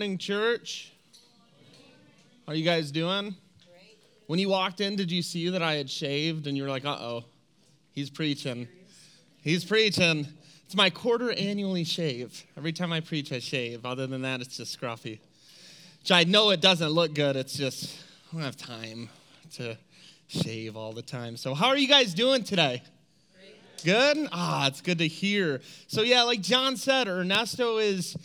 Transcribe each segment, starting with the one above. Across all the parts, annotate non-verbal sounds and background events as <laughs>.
Morning, church. How are you guys doing? When you walked in, did you see that I had shaved and you were like, uh oh, he's preaching? He's preaching. It's my quarter annually shave. Every time I preach, I shave. Other than that, it's just scruffy. Which I know it doesn't look good. It's just, I don't have time to shave all the time. So, how are you guys doing today? Good? Ah, it's good to hear. So, yeah, like John said, Ernesto is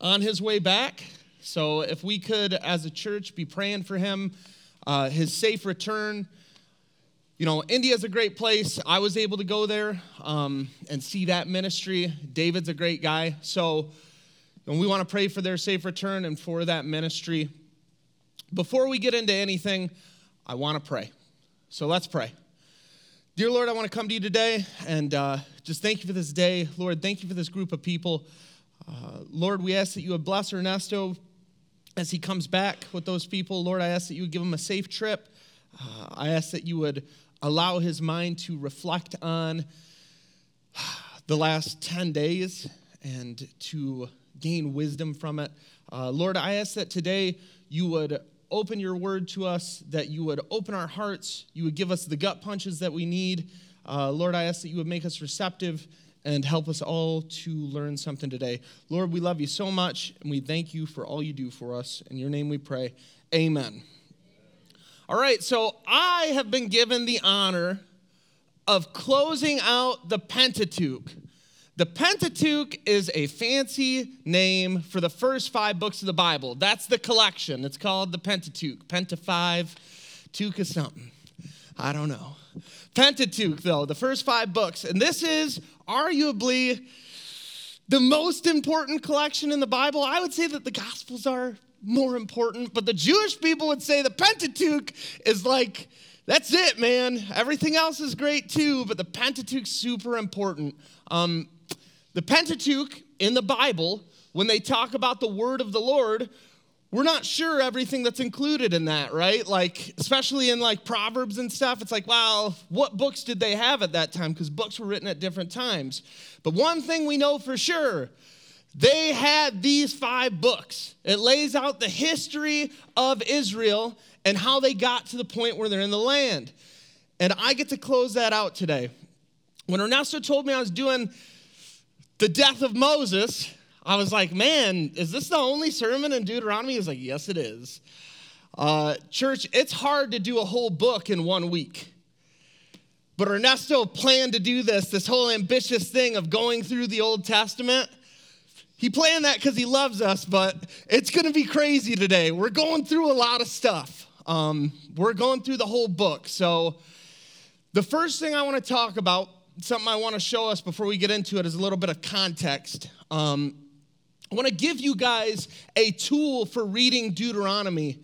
on his way back. So, if we could, as a church, be praying for him, uh, his safe return. You know, India's a great place. I was able to go there um, and see that ministry. David's a great guy. So, and we want to pray for their safe return and for that ministry. Before we get into anything, I want to pray. So let's pray. Dear Lord, I want to come to you today and uh, just thank you for this day. Lord, thank you for this group of people. Uh, Lord, we ask that you would bless Ernesto as he comes back with those people. Lord, I ask that you would give him a safe trip. Uh, I ask that you would allow his mind to reflect on the last 10 days and to gain wisdom from it. Uh, Lord, I ask that today you would open your word to us, that you would open our hearts, you would give us the gut punches that we need. Uh, Lord, I ask that you would make us receptive and help us all to learn something today. Lord, we love you so much, and we thank you for all you do for us. In your name we pray. Amen. All right, so I have been given the honor of closing out the Pentateuch. The Pentateuch is a fancy name for the first five books of the Bible. That's the collection. It's called the Pentateuch. Penta five, Tuch is something. I don't know. Pentateuch, though, the first five books. And this is arguably the most important collection in the Bible. I would say that the Gospels are more important, but the Jewish people would say the Pentateuch is like, that's it, man. Everything else is great too, but the Pentateuch's super important. Um, the Pentateuch in the Bible, when they talk about the word of the Lord, we're not sure everything that's included in that, right? Like, especially in like Proverbs and stuff, it's like, well, what books did they have at that time? Because books were written at different times. But one thing we know for sure they had these five books. It lays out the history of Israel and how they got to the point where they're in the land. And I get to close that out today. When Ernesto told me I was doing the death of Moses, I was like, man, is this the only sermon in Deuteronomy? He's like, yes, it is. Uh, church, it's hard to do a whole book in one week. But Ernesto planned to do this, this whole ambitious thing of going through the Old Testament. He planned that because he loves us, but it's going to be crazy today. We're going through a lot of stuff. Um, we're going through the whole book. So, the first thing I want to talk about, something I want to show us before we get into it, is a little bit of context. Um, I want to give you guys a tool for reading Deuteronomy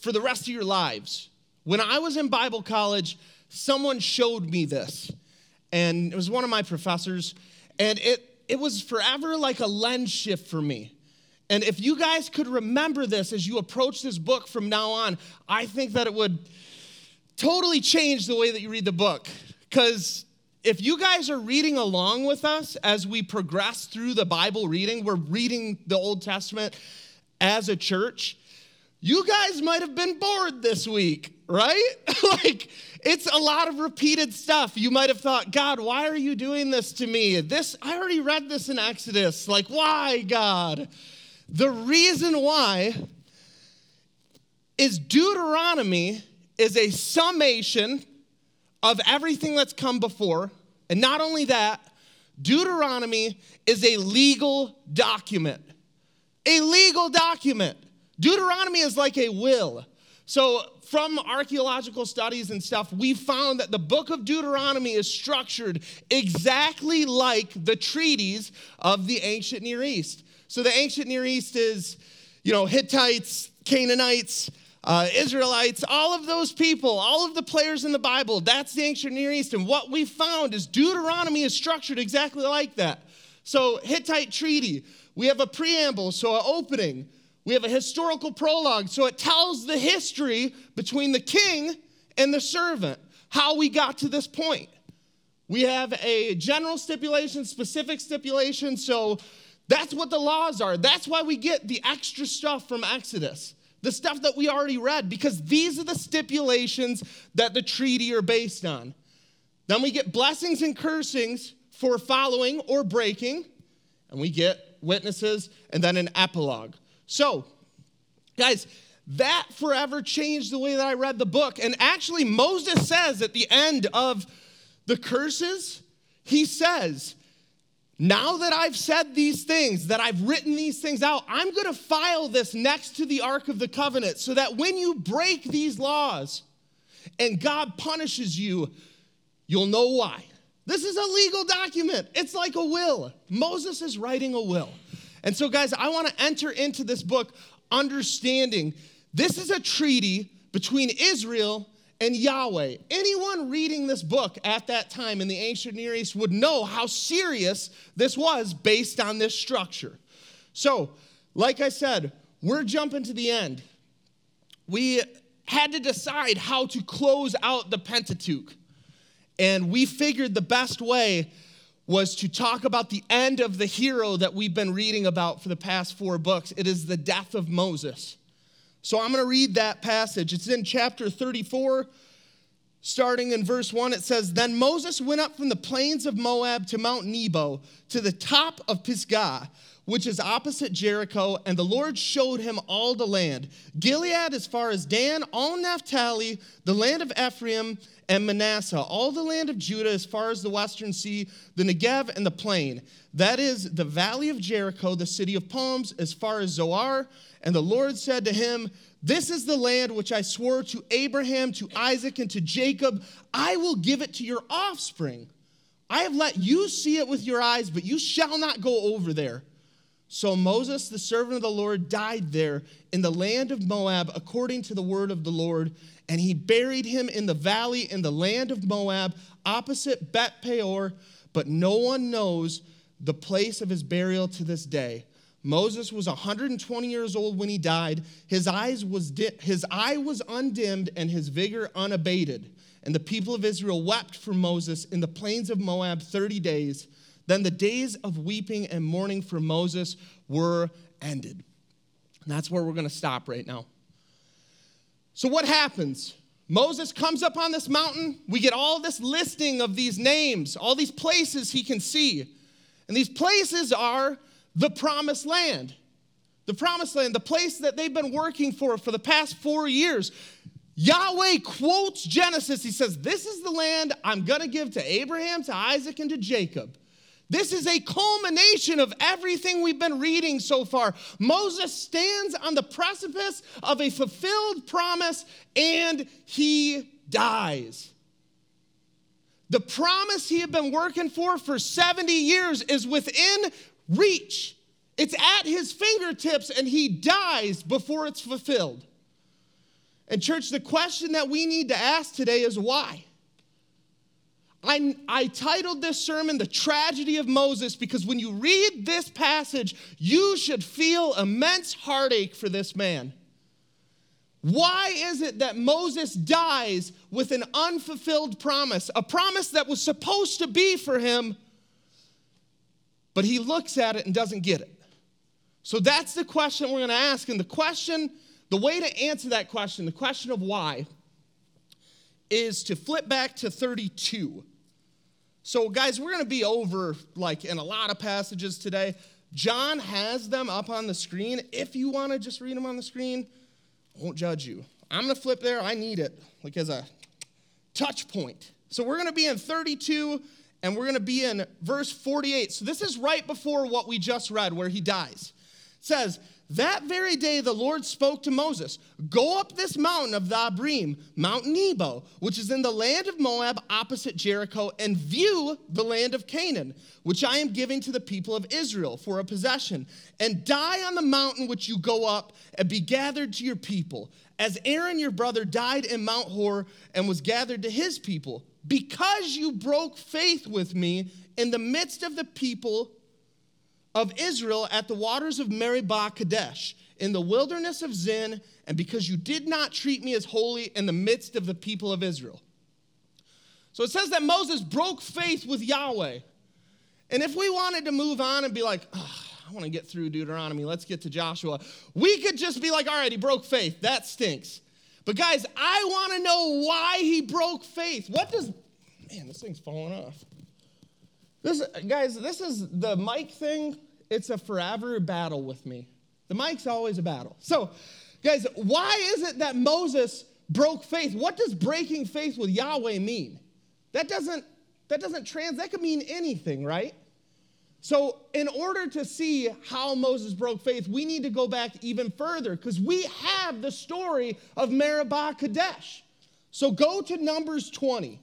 for the rest of your lives. When I was in Bible college, someone showed me this, and it was one of my professors, and it, it was forever like a lens shift for me. And if you guys could remember this as you approach this book from now on, I think that it would totally change the way that you read the book. Because if you guys are reading along with us as we progress through the Bible reading, we're reading the Old Testament as a church, you guys might have been bored this week, right? <laughs> like, it's a lot of repeated stuff. You might have thought, God, why are you doing this to me? This, I already read this in Exodus. Like, why, God? The reason why is Deuteronomy is a summation of everything that's come before and not only that, Deuteronomy is a legal document. A legal document. Deuteronomy is like a will. So, from archaeological studies and stuff, we found that the book of Deuteronomy is structured exactly like the treaties of the ancient Near East. So, the ancient Near East is, you know, Hittites, Canaanites, uh, Israelites, all of those people, all of the players in the Bible, that's the ancient Near East. And what we found is Deuteronomy is structured exactly like that. So, Hittite treaty, we have a preamble, so an opening. We have a historical prologue, so it tells the history between the king and the servant, how we got to this point. We have a general stipulation, specific stipulation, so That's what the laws are. That's why we get the extra stuff from Exodus, the stuff that we already read, because these are the stipulations that the treaty are based on. Then we get blessings and cursings for following or breaking, and we get witnesses and then an epilogue. So, guys, that forever changed the way that I read the book. And actually, Moses says at the end of the curses, he says, now that I've said these things, that I've written these things out, I'm going to file this next to the Ark of the Covenant so that when you break these laws and God punishes you, you'll know why. This is a legal document. It's like a will. Moses is writing a will. And so, guys, I want to enter into this book understanding this is a treaty between Israel and Yahweh. Anyone reading this book at that time in the ancient Near East would know how serious this was based on this structure. So, like I said, we're jumping to the end. We had to decide how to close out the Pentateuch. And we figured the best way was to talk about the end of the hero that we've been reading about for the past four books. It is the death of Moses. So I'm going to read that passage. It's in chapter 34, starting in verse 1. It says Then Moses went up from the plains of Moab to Mount Nebo, to the top of Pisgah, which is opposite Jericho, and the Lord showed him all the land Gilead as far as Dan, all Naphtali, the land of Ephraim and Manasseh, all the land of Judah as far as the western sea, the Negev and the plain. That is the valley of Jericho, the city of palms, as far as Zoar and the Lord said to him, This is the land which I swore to Abraham, to Isaac, and to Jacob. I will give it to your offspring. I have let you see it with your eyes, but you shall not go over there. So Moses, the servant of the Lord, died there in the land of Moab according to the word of the Lord. And he buried him in the valley in the land of Moab, opposite Beth Peor. But no one knows the place of his burial to this day. Moses was 120 years old when he died. His, eyes was di- his eye was undimmed and his vigor unabated. And the people of Israel wept for Moses in the plains of Moab 30 days. Then the days of weeping and mourning for Moses were ended. And that's where we're going to stop right now. So, what happens? Moses comes up on this mountain. We get all this listing of these names, all these places he can see. And these places are the promised land. The promised land, the place that they've been working for for the past four years. Yahweh quotes Genesis. He says, This is the land I'm going to give to Abraham, to Isaac, and to Jacob. This is a culmination of everything we've been reading so far. Moses stands on the precipice of a fulfilled promise and he dies. The promise he had been working for for 70 years is within reach. It's at his fingertips, and he dies before it's fulfilled. And, church, the question that we need to ask today is why? I, I, titled this sermon The Tragedy of Moses because when you read this passage, you should feel immense heartache for this man. Why is it that Moses dies with an unfulfilled promise, a promise that was supposed to be for him, but he looks at it and doesn't get it. So that's the question we're going to ask. And the question, the way to answer that question, the question of why, is to flip back to 32. So, guys, we're going to be over like in a lot of passages today. John has them up on the screen. If you want to just read them on the screen, I won't judge you. I'm going to flip there. I need it like as a touch point. So, we're going to be in 32 and we're going to be in verse 48. So this is right before what we just read, where he dies. It says, That very day the Lord spoke to Moses Go up this mountain of the Abarim, Mount Nebo, which is in the land of Moab opposite Jericho, and view the land of Canaan, which I am giving to the people of Israel for a possession, and die on the mountain which you go up, and be gathered to your people. As Aaron your brother died in Mount Hor and was gathered to his people because you broke faith with me in the midst of the people of Israel at the waters of Meribah Kadesh, in the wilderness of Zin, and because you did not treat me as holy in the midst of the people of Israel. So it says that Moses broke faith with Yahweh. And if we wanted to move on and be like, oh, I want to get through Deuteronomy. Let's get to Joshua. We could just be like, all right, he broke faith. That stinks. But guys, I want to know why he broke faith. What does, man, this thing's falling off. This, guys, this is the mic thing. It's a forever battle with me. The mic's always a battle. So, guys, why is it that Moses broke faith? What does breaking faith with Yahweh mean? That doesn't that doesn't trans that could mean anything, right? So, in order to see how Moses broke faith, we need to go back even further because we have the story of Meribah Kadesh. So, go to Numbers 20.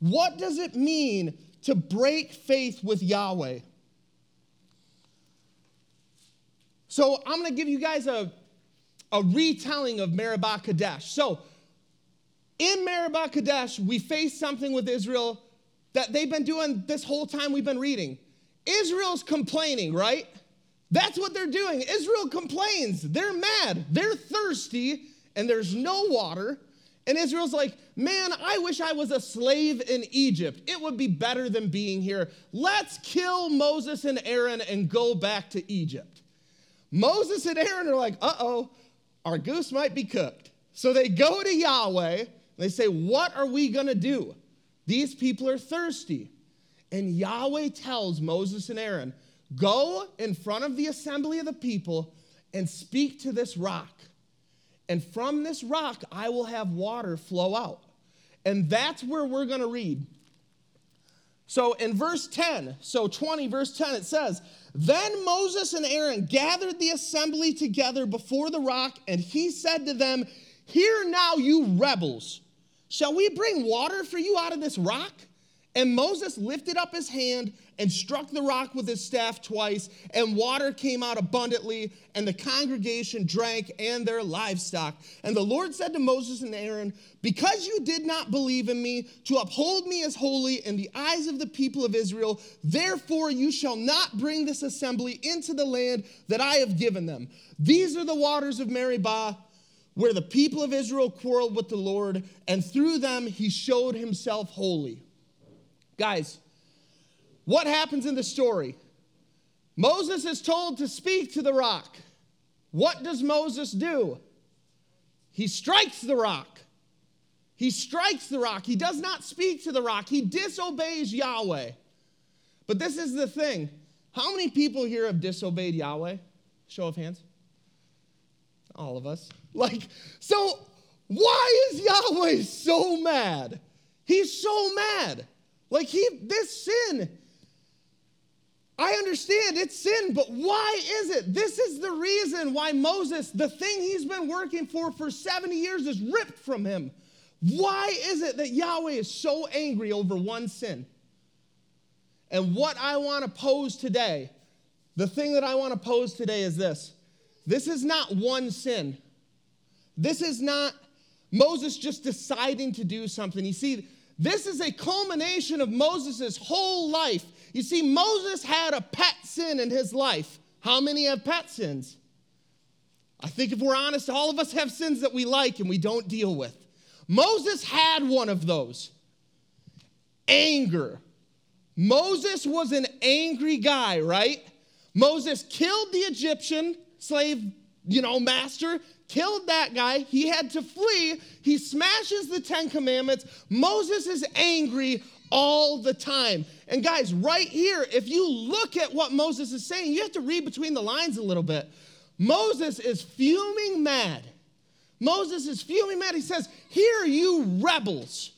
What does it mean to break faith with Yahweh? So, I'm going to give you guys a, a retelling of Meribah Kadesh. So, in Meribah Kadesh, we face something with Israel that they've been doing this whole time we've been reading. Israel's complaining, right? That's what they're doing. Israel complains. They're mad. They're thirsty, and there's no water. And Israel's like, man, I wish I was a slave in Egypt. It would be better than being here. Let's kill Moses and Aaron and go back to Egypt. Moses and Aaron are like, uh oh, our goose might be cooked. So they go to Yahweh. They say, What are we going to do? These people are thirsty. And Yahweh tells Moses and Aaron, Go in front of the assembly of the people and speak to this rock. And from this rock, I will have water flow out. And that's where we're going to read. So in verse 10, so 20, verse 10, it says, Then Moses and Aaron gathered the assembly together before the rock, and he said to them, Hear now, you rebels. Shall we bring water for you out of this rock? And Moses lifted up his hand and struck the rock with his staff twice, and water came out abundantly, and the congregation drank and their livestock. And the Lord said to Moses and Aaron, Because you did not believe in me to uphold me as holy in the eyes of the people of Israel, therefore you shall not bring this assembly into the land that I have given them. These are the waters of Meribah where the people of Israel quarreled with the Lord, and through them he showed himself holy. Guys, what happens in the story? Moses is told to speak to the rock. What does Moses do? He strikes the rock. He strikes the rock. He does not speak to the rock. He disobeys Yahweh. But this is the thing. How many people here have disobeyed Yahweh? Show of hands. All of us. <laughs> Like, so why is Yahweh so mad? He's so mad. Like he this sin I understand it's sin, but why is it? This is the reason why Moses, the thing he's been working for for 70 years, is ripped from him. Why is it that Yahweh is so angry over one sin? And what I want to pose today, the thing that I want to pose today is this this is not one sin. This is not Moses just deciding to do something. You see, this is a culmination of Moses' whole life. You see, Moses had a pet sin in his life. How many have pet sins? I think if we're honest, all of us have sins that we like and we don't deal with. Moses had one of those anger. Moses was an angry guy, right? Moses killed the Egyptian slave, you know, master killed that guy. He had to flee. He smashes the Ten Commandments. Moses is angry all the time. And guys, right here, if you look at what Moses is saying, you have to read between the lines a little bit. Moses is fuming mad. Moses is fuming mad. He says, Hear, you rebels.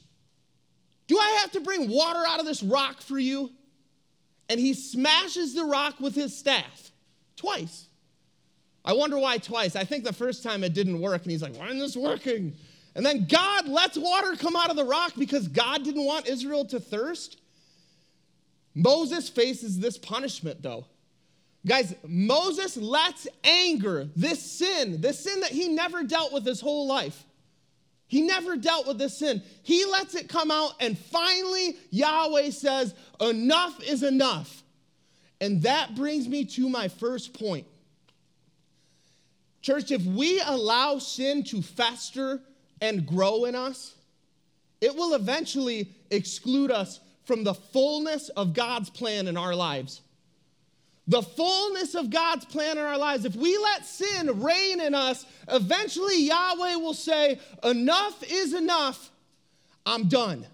Do I have to bring water out of this rock for you? And he smashes the rock with his staff twice. I wonder why twice. I think the first time it didn't work, and he's like, Why isn't this working? And then God lets water come out of the rock because God didn't want Israel to thirst. Moses faces this punishment, though. Guys, Moses lets anger, this sin, this sin that he never dealt with his whole life, he never dealt with this sin. He lets it come out, and finally, Yahweh says, Enough is enough. And that brings me to my first point. Church, if we allow sin to fester and grow in us, it will eventually exclude us from the fullness of God's plan in our lives. the fullness of God's plan in our lives, if we let sin reign in us, eventually Yahweh will say, Enough is enough, I'm done.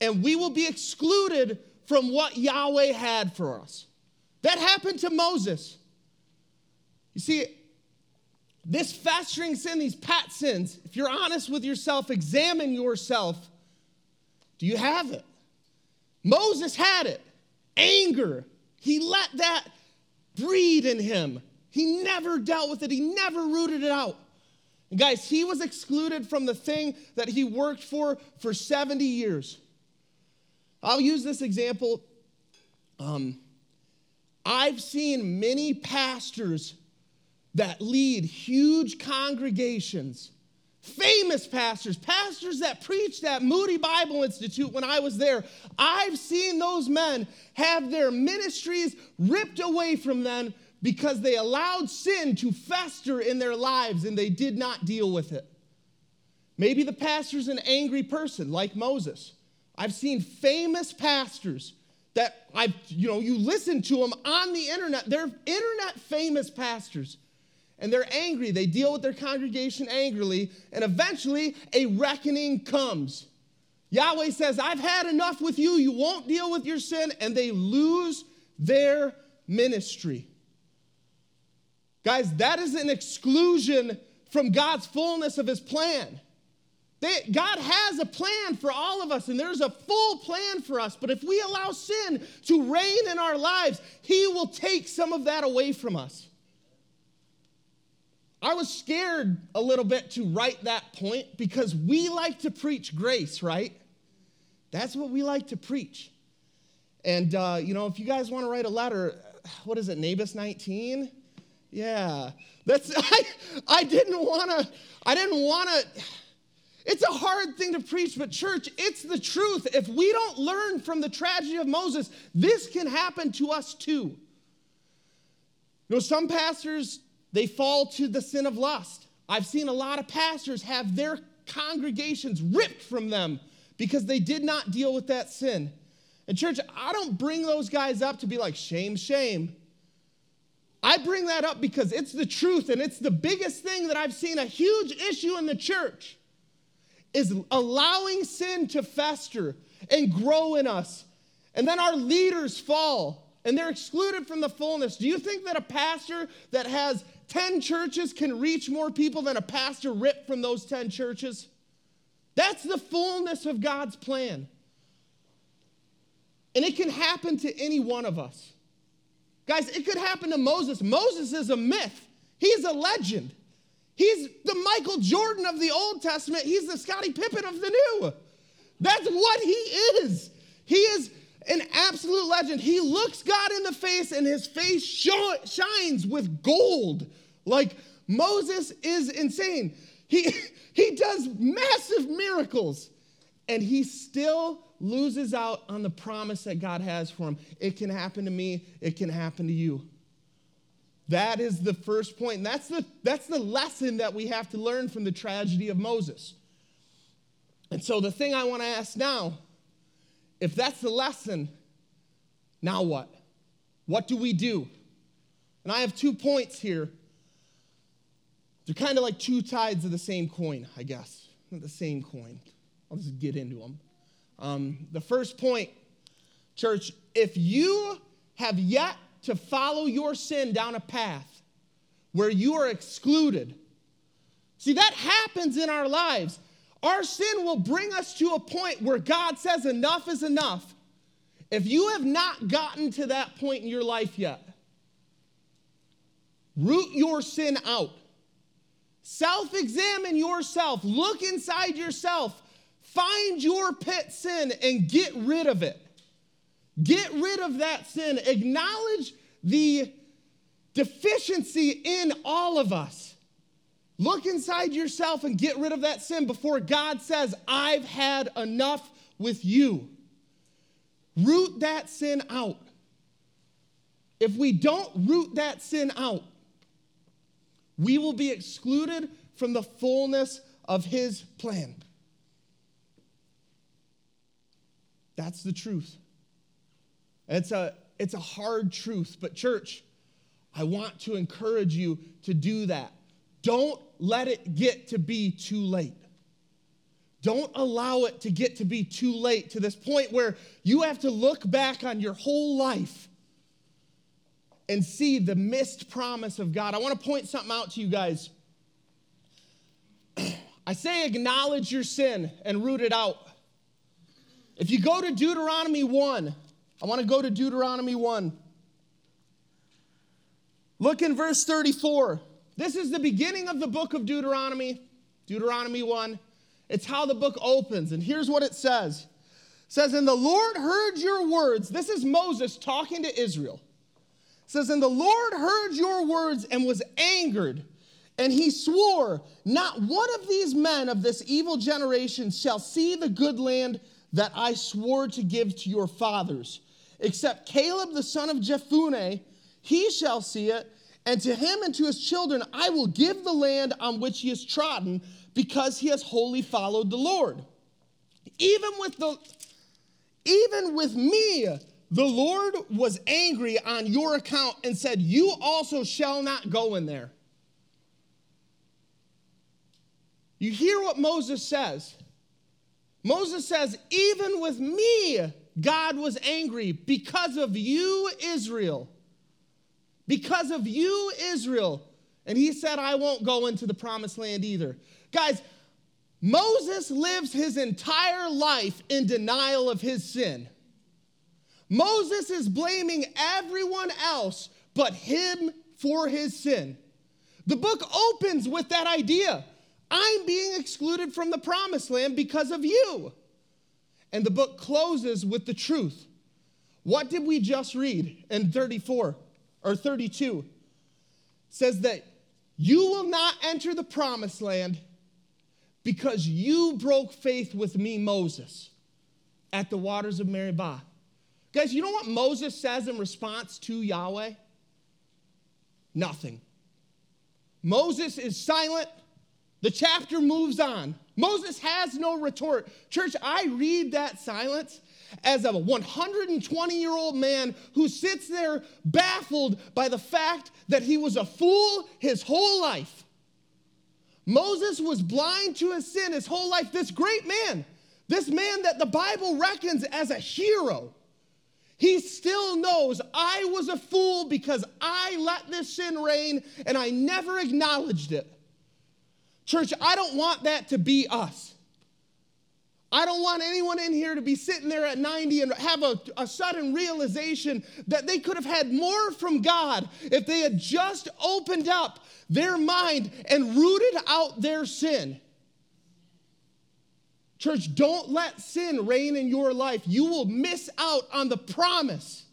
And we will be excluded from what Yahweh had for us. That happened to Moses. You see, this festering sin, these pat sins, if you're honest with yourself, examine yourself. Do you have it? Moses had it anger. He let that breed in him. He never dealt with it, he never rooted it out. And guys, he was excluded from the thing that he worked for for 70 years. I'll use this example. Um, I've seen many pastors that lead huge congregations, famous pastors, pastors that preached at Moody Bible Institute when I was there. I've seen those men have their ministries ripped away from them because they allowed sin to fester in their lives and they did not deal with it. Maybe the pastor's an angry person like Moses. I've seen famous pastors that I've, you know, you listen to them on the internet. They're internet famous pastors. And they're angry. They deal with their congregation angrily. And eventually, a reckoning comes. Yahweh says, I've had enough with you. You won't deal with your sin. And they lose their ministry. Guys, that is an exclusion from God's fullness of his plan. They, God has a plan for all of us, and there's a full plan for us. But if we allow sin to reign in our lives, He will take some of that away from us. I was scared a little bit to write that point because we like to preach grace, right? That's what we like to preach. And, uh, you know, if you guys want to write a letter, what is it, Nabis 19? Yeah. That's, <laughs> I, I didn't want to, I didn't want to it's a hard thing to preach, but church, it's the truth. If we don't learn from the tragedy of Moses, this can happen to us too. You know, some pastors, they fall to the sin of lust. I've seen a lot of pastors have their congregations ripped from them because they did not deal with that sin. And, church, I don't bring those guys up to be like, shame, shame. I bring that up because it's the truth and it's the biggest thing that I've seen a huge issue in the church is allowing sin to fester and grow in us. And then our leaders fall and they're excluded from the fullness. Do you think that a pastor that has 10 churches can reach more people than a pastor ripped from those 10 churches? That's the fullness of God's plan. And it can happen to any one of us. Guys, it could happen to Moses. Moses is a myth, he's a legend. He's the Michael Jordan of the Old Testament. He's the Scottie Pippen of the New. That's what he is. He is an absolute legend. He looks God in the face and his face shines with gold. Like Moses is insane. He, <laughs> he does massive miracles and he still loses out on the promise that God has for him. It can happen to me, it can happen to you. That is the first point. That's the, that's the lesson that we have to learn from the tragedy of Moses. And so, the thing I want to ask now if that's the lesson, now what? What do we do? And I have two points here. They're kind of like two sides of the same coin, I guess. Not the same coin. I'll just get into them. Um, the first point, church, if you have yet to follow your sin down a path where you are excluded. See, that happens in our lives. Our sin will bring us to a point where God says, enough is enough. If you have not gotten to that point in your life yet, root your sin out. Self examine yourself. Look inside yourself. Find your pet sin and get rid of it. Get rid of that sin. Acknowledge the deficiency in all of us. Look inside yourself and get rid of that sin before God says, I've had enough with you. Root that sin out. If we don't root that sin out, we will be excluded from the fullness of His plan. That's the truth. It's a, It's a hard truth, but church, I want to encourage you to do that. Don't let it get to be too late. Don't allow it to get to be too late to this point where you have to look back on your whole life and see the missed promise of God. I want to point something out to you guys. <clears throat> I say acknowledge your sin and root it out. If you go to Deuteronomy 1, I want to go to Deuteronomy 1. Look in verse 34. This is the beginning of the book of Deuteronomy, Deuteronomy 1. It's how the book opens. And here's what it says. It says, And the Lord heard your words. This is Moses talking to Israel. Says, And the Lord heard your words and was angered. And he swore, Not one of these men of this evil generation shall see the good land that I swore to give to your fathers, except Caleb the son of Jephunneh, he shall see it, and to him and to his children I will give the land on which he has trodden because he has wholly followed the Lord. Even with the even with me, the Lord was angry on your account and said, You also shall not go in there. You hear what Moses says. Moses says, Even with me, God was angry because of you, Israel. Because of you, Israel. And he said, I won't go into the promised land either. Guys, Moses lives his entire life in denial of his sin. Moses is blaming everyone else but him for his sin. The book opens with that idea I'm being excluded from the promised land because of you. And the book closes with the truth. What did we just read in 34 or 32? It says that you will not enter the promised land because you broke faith with me, Moses, at the waters of Meribah. Guys, you know what Moses says in response to Yahweh? Nothing. Moses is silent. The chapter moves on. Moses has no retort. Church, I read that silence as of a 120 year old man who sits there baffled by the fact that he was a fool his whole life. Moses was blind to his sin his whole life. This great man, this man that the Bible reckons as a hero, he still knows I was a fool because I let this sin reign and I never acknowledged it. Church, I don't want that to be us. I don't want anyone in here to be sitting there at 90 and have a, a, sudden realization that they could have had more from God if they had just opened up their mind and rooted out their sin. Church, don't let sin reign in your life. You will miss out on the promise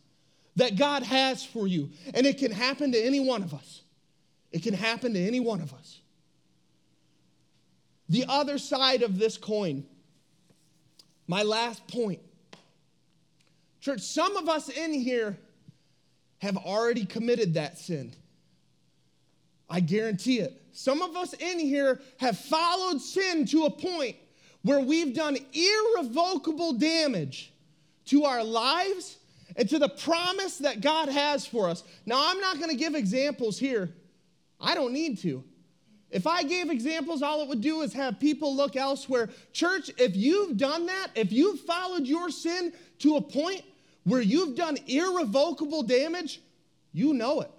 that God has for you. And it can happen to any one of us. It can happen to any one of us. The other side of this coin, my last point. Church, some of us in here have already committed that sin. I guarantee it. Some of us in here have followed sin to a point where we've done irrevocable damage to our lives and to the promise that God has for us. Now, I'm not going to give examples here. I don't need to. If I gave examples, all it would do is have people look elsewhere. Church, if you've done that, if you've followed your sin to a point where you've done irrevocable damage, you know it.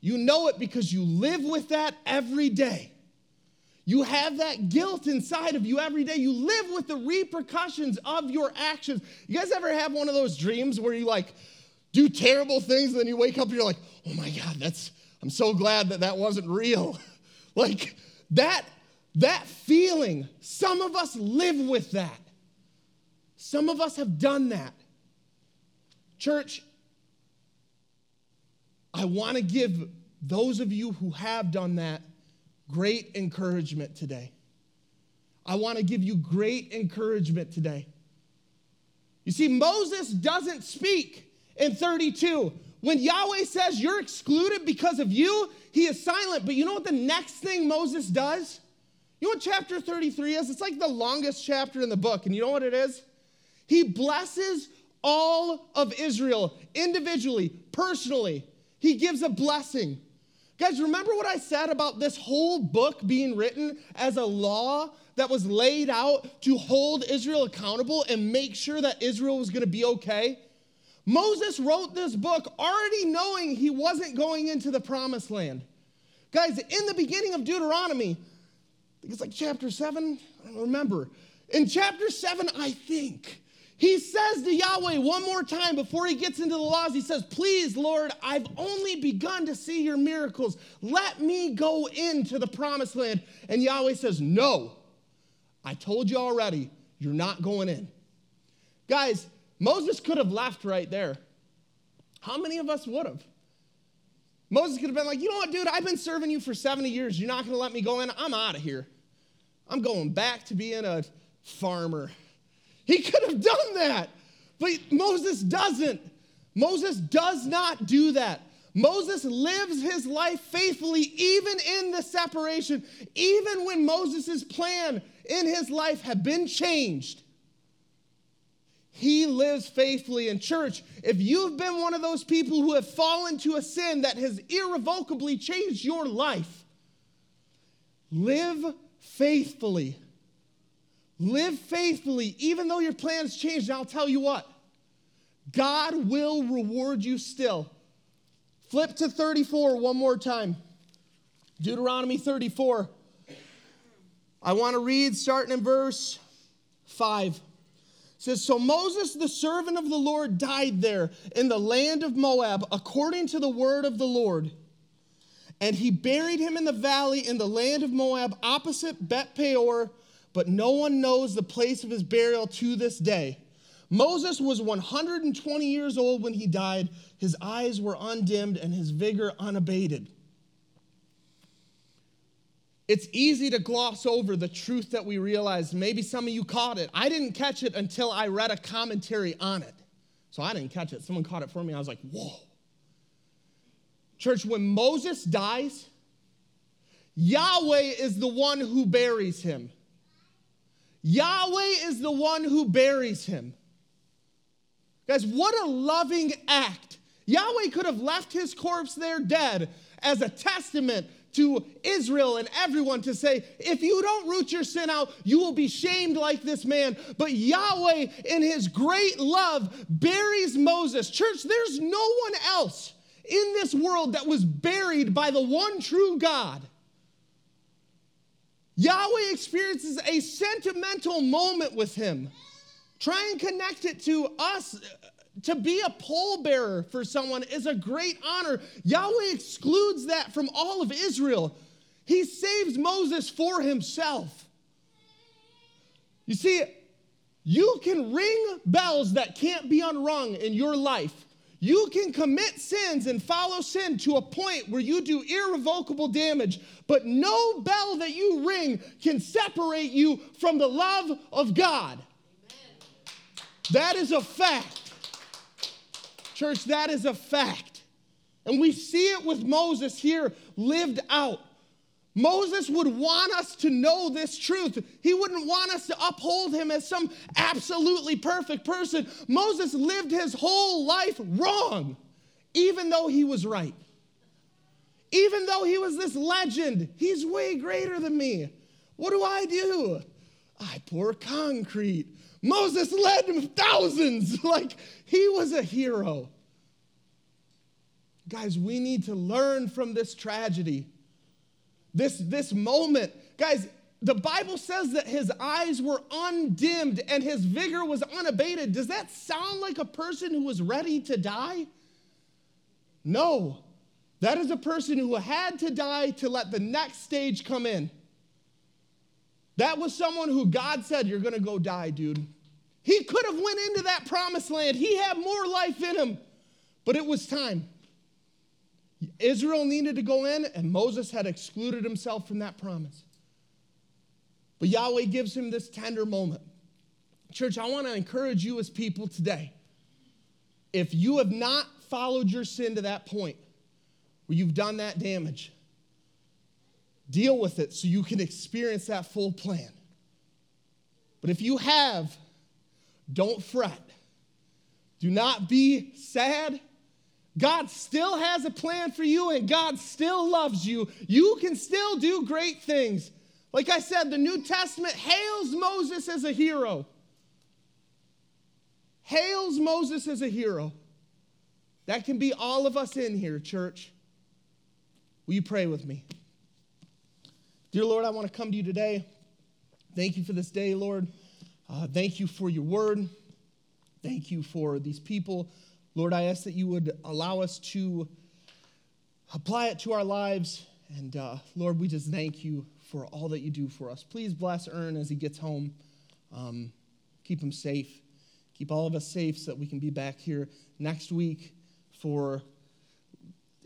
You know it because you live with that every day. You have that guilt inside of you every day. You live with the repercussions of your actions. You guys ever have one of those dreams where you like do terrible things and then you wake up and you're like, oh my God, that's I'm so glad that that wasn't real. <laughs> like that, that feeling, some of us live with that. Some of us have done that. Church, I want to give those of you who have done that great encouragement today. I want to give you great encouragement today. You see, Moses doesn't speak in 32. When Yahweh says you're excluded because of you, he is silent. But you know what the next thing Moses does? You know what chapter 33 is? It's like the longest chapter in the book. And you know what it is? He blesses all of Israel individually, personally. He gives a blessing. Guys, remember what I said about this whole book being written as a law that was laid out to hold Israel accountable and make sure that Israel was going to be okay? Moses wrote this book already knowing he wasn't going into the promised land. Guys, in the beginning of Deuteronomy, it's like chapter seven, I don't remember. In chapter seven, I think, he says to Yahweh one more time before he gets into the laws, he says, Please, Lord, I've only begun to see your miracles. Let me go into the promised land. And Yahweh says, No, I told you already, you're not going in. Guys, Moses could have left right there. How many of us would have? Moses could have been like, you know what, dude, I've been serving you for 70 years. You're not going to let me go in. I'm out of here. I'm going back to being a farmer. He could have done that, but Moses doesn't. Moses does not do that. Moses lives his life faithfully, even in the separation, even when Moses' plan in his life had been changed. He lives faithfully in church. If you've been one of those people who have fallen to a sin that has irrevocably changed your life, live faithfully. Live faithfully, even though your plans change. And I'll tell you what, God will reward you still. Flip to 34 one more time. Deuteronomy 34. I want to read starting in verse 5 says, So Moses, the servant of the Lord, died there in the land of Moab, according to the word of the Lord. And he buried him in the valley in the land of Moab, opposite Beth Peor, but no one knows the place of his burial to this day. Moses was 120 years old when he died. His eyes were undimmed and his vigor unabated. It's easy to gloss over the truth that we realize. Maybe some of you caught it. I didn't catch it until I read a commentary on it. So I didn't catch it. Someone caught it for me. I was like, whoa. Church, when Moses dies, Yahweh is the one who buries him. Yahweh is the one who buries him. Guys, what a loving act. Yahweh could have left his corpse there dead as a testament to Israel and everyone to say, if you don't root your sin out, you will be shamed like this man. But Yahweh, in his great love, buries Moses. Church, there's no one else in this world that was buried by the one true God. Yahweh experiences a sentimental moment with him. Try and connect it to us to be a pallbearer for someone is a great honor. Yahweh excludes that from all of Israel. He saves Moses for himself. You see, you can ring bells that can't be unrung in your life. You can commit sins and follow sin to a point where you do irrevocable damage, but no bell that you ring can separate you from the love of God. Amen. That is a fact. Church, that is a fact. And we see it with Moses here lived out. Moses would want us to know this truth. He wouldn't want us to uphold him as some absolutely perfect person. Moses lived his whole life wrong, even though he was right. Even though he was this legend, he's way greater than me. What do I do? I pour concrete. Moses led thousands. <laughs> like he was a hero. Guys, we need to learn from this tragedy. This, this moment. Guys, the Bible says that his eyes were undimmed and his vigor was unabated. Does that sound like a person who was ready to die? No. That is a person who had to die to let the next stage come in. That was someone who God said, You're gonna go die, dude. He could have went into that promised land. He had more life in him, but it was time. Israel needed to go in, and Moses had excluded himself from that promise. But Yahweh gives him this tender moment. Church, I want to encourage you as people today. If you have not followed your sin to that point where you've done that damage, deal with it so you can experience that full plan. But if you have, don't fret. Do not be sad. God still has a plan for you and God still loves you. You can still do great things. Like I said, the New Testament hails Moses as a hero. Hails Moses as a hero. That can be all of us in here, church. Will you pray with me? Dear Lord, I want to come to you today. Thank you for this day, Lord. Uh, thank you for your word. Thank you for these people. Lord, I ask that you would allow us to apply it to our lives. And uh, Lord, we just thank you for all that you do for us. Please bless Ern as he gets home. Um, keep him safe. Keep all of us safe so that we can be back here next week for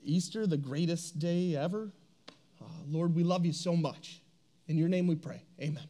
Easter, the greatest day ever. Uh, Lord, we love you so much. In your name we pray. Amen.